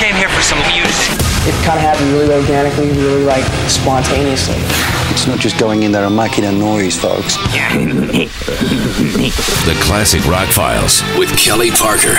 came here for some music. It kind of happened really organically, really like spontaneously. It's not just going in there and making a noise, folks. The Classic Rock Files with Kelly Parker.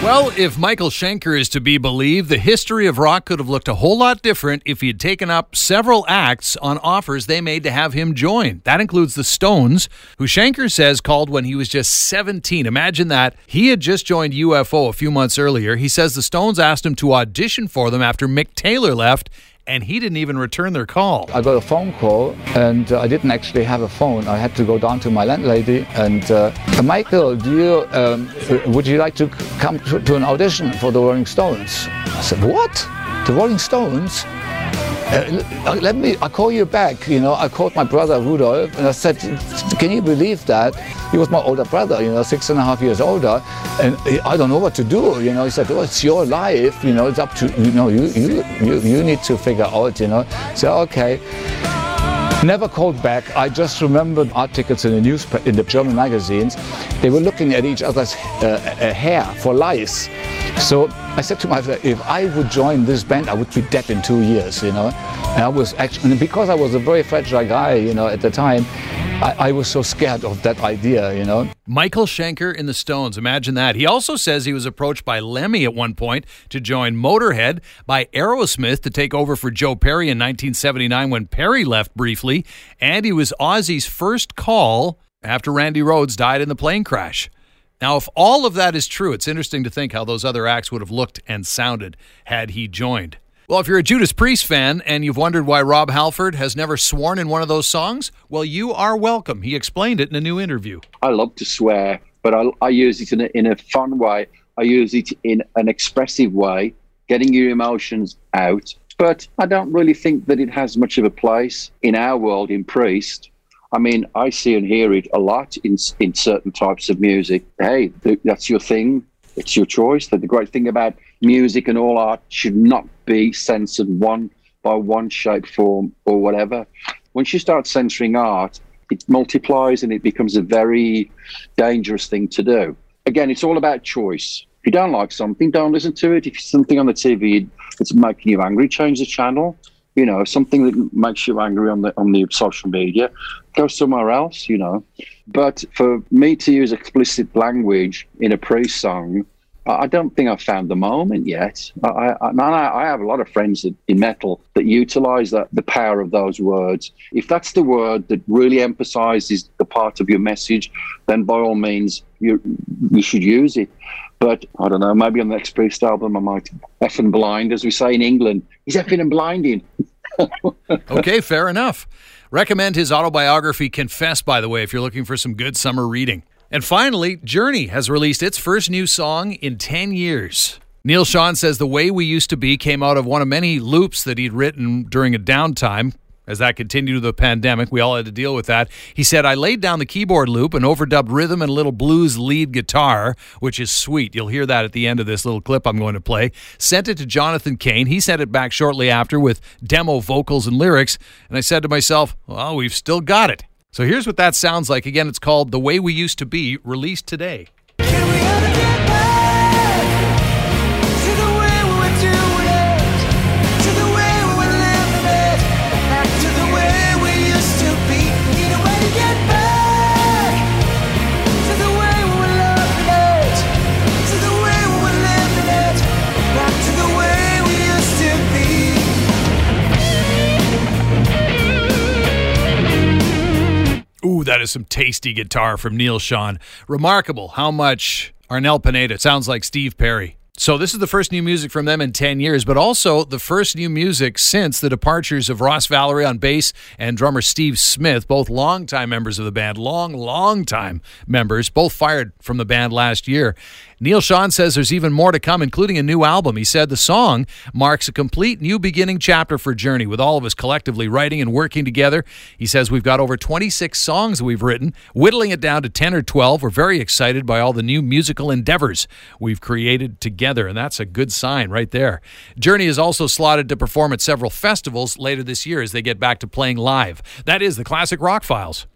Well, if Michael Schenker is to be believed, the history of rock could have looked a whole lot different if he had taken up several acts on offers they made to have him join. That includes the Stones, who Schenker says called when he was just 17. Imagine that. He had just joined UFO a few months earlier. He says the Stones asked him to audition for them after Mick Taylor left, and he didn't even return their call. I got a phone call, and uh, I didn't actually have a phone. I had to go down to my landlady and, uh, Michael, do you um, uh, would you like to come to, to, an audition for the Rolling Stones? I said, what? The Rolling Stones? Uh, let me, I'll call you back. You know, I called my brother Rudolf and I said, can you believe that? He was my older brother, you know, six and a half years older. And I don't know what to do. You know, he said, well, it's your life. You know, it's up to, you know, you, you, you, you need to figure out, you know. So, okay. Never called back. I just remembered articles in the news in the German magazines. They were looking at each other's uh, hair for lice. So I said to myself, if I would join this band, I would be dead in two years. You know, and I was actually because I was a very fragile guy. You know, at the time. I, I, was so scared of that idea, you know. Michael Schenker in the Stones. Imagine that. He also says he was approached by Lemmy at one point to join Motorhead, by Aerosmith to take over for Joe Perry in 1979 when Perry left briefly, and he was Ozzy's first call after Randy Rhoads died in the plane crash. Now, if all of that is true, it's interesting to think how those other acts would have looked and sounded had he joined. Well, if you're a Judas Priest fan and you've wondered why Rob Halford has never sworn in one of those songs, well, you are welcome. He explained it in a new interview. I love to swear, but I, I use it in a, in a fun way. I use it in an expressive way, getting your emotions out. But I don't really think that it has much of a place in our world in Priest. I mean, I see and hear it a lot in in certain types of music. Hey, that's your thing. It's your choice. The great thing about music and all art should not be censored one by one shape, form, or whatever. Once you start censoring art, it multiplies and it becomes a very dangerous thing to do. Again, it's all about choice. If you don't like something, don't listen to it. If it's something on the TV that's making you angry, change the channel. You know, something that makes you angry on the on the social media, go somewhere else. You know, but for me to use explicit language in a Priest song I don't think I've found the moment yet. I, I, I have a lot of friends that, in metal that utilize that, the power of those words. If that's the word that really emphasizes the part of your message, then by all means, you, you should use it. But I don't know, maybe on the next Priest album, I might effing blind, as we say in England. He's effing and blinding. okay, fair enough. Recommend his autobiography, Confess, by the way, if you're looking for some good summer reading. And finally, Journey has released its first new song in 10 years. Neal Schon says the way we used to be came out of one of many loops that he'd written during a downtime. As that continued with the pandemic, we all had to deal with that. He said, I laid down the keyboard loop and overdubbed rhythm and a little blues lead guitar, which is sweet. You'll hear that at the end of this little clip I'm going to play. Sent it to Jonathan Cain. He sent it back shortly after with demo vocals and lyrics. And I said to myself, well, we've still got it. So here's what that sounds like. Again, it's called The Way We Used to Be, released today. Ooh, that is some tasty guitar from Neal Schon. Remarkable how much Arnel Pineda sounds like Steve Perry. So this is the first new music from them in 10 years, but also the first new music since the departures of Ross Valory on bass and drummer Steve Smith, both longtime members of the band, long, long time members, both fired from the band last year. Neal Schon says there's even more to come, including a new album. He said the song marks a complete new beginning chapter for Journey, with all of us collectively writing and working together. He says we've got over 26 songs that we've written, whittling it down to 10 or 12. We're very excited by all the new musical endeavors we've created together, and that's a good sign right there. Journey is also slotted to perform at several festivals later this year as they get back to playing live. That is the Classic Rock Files.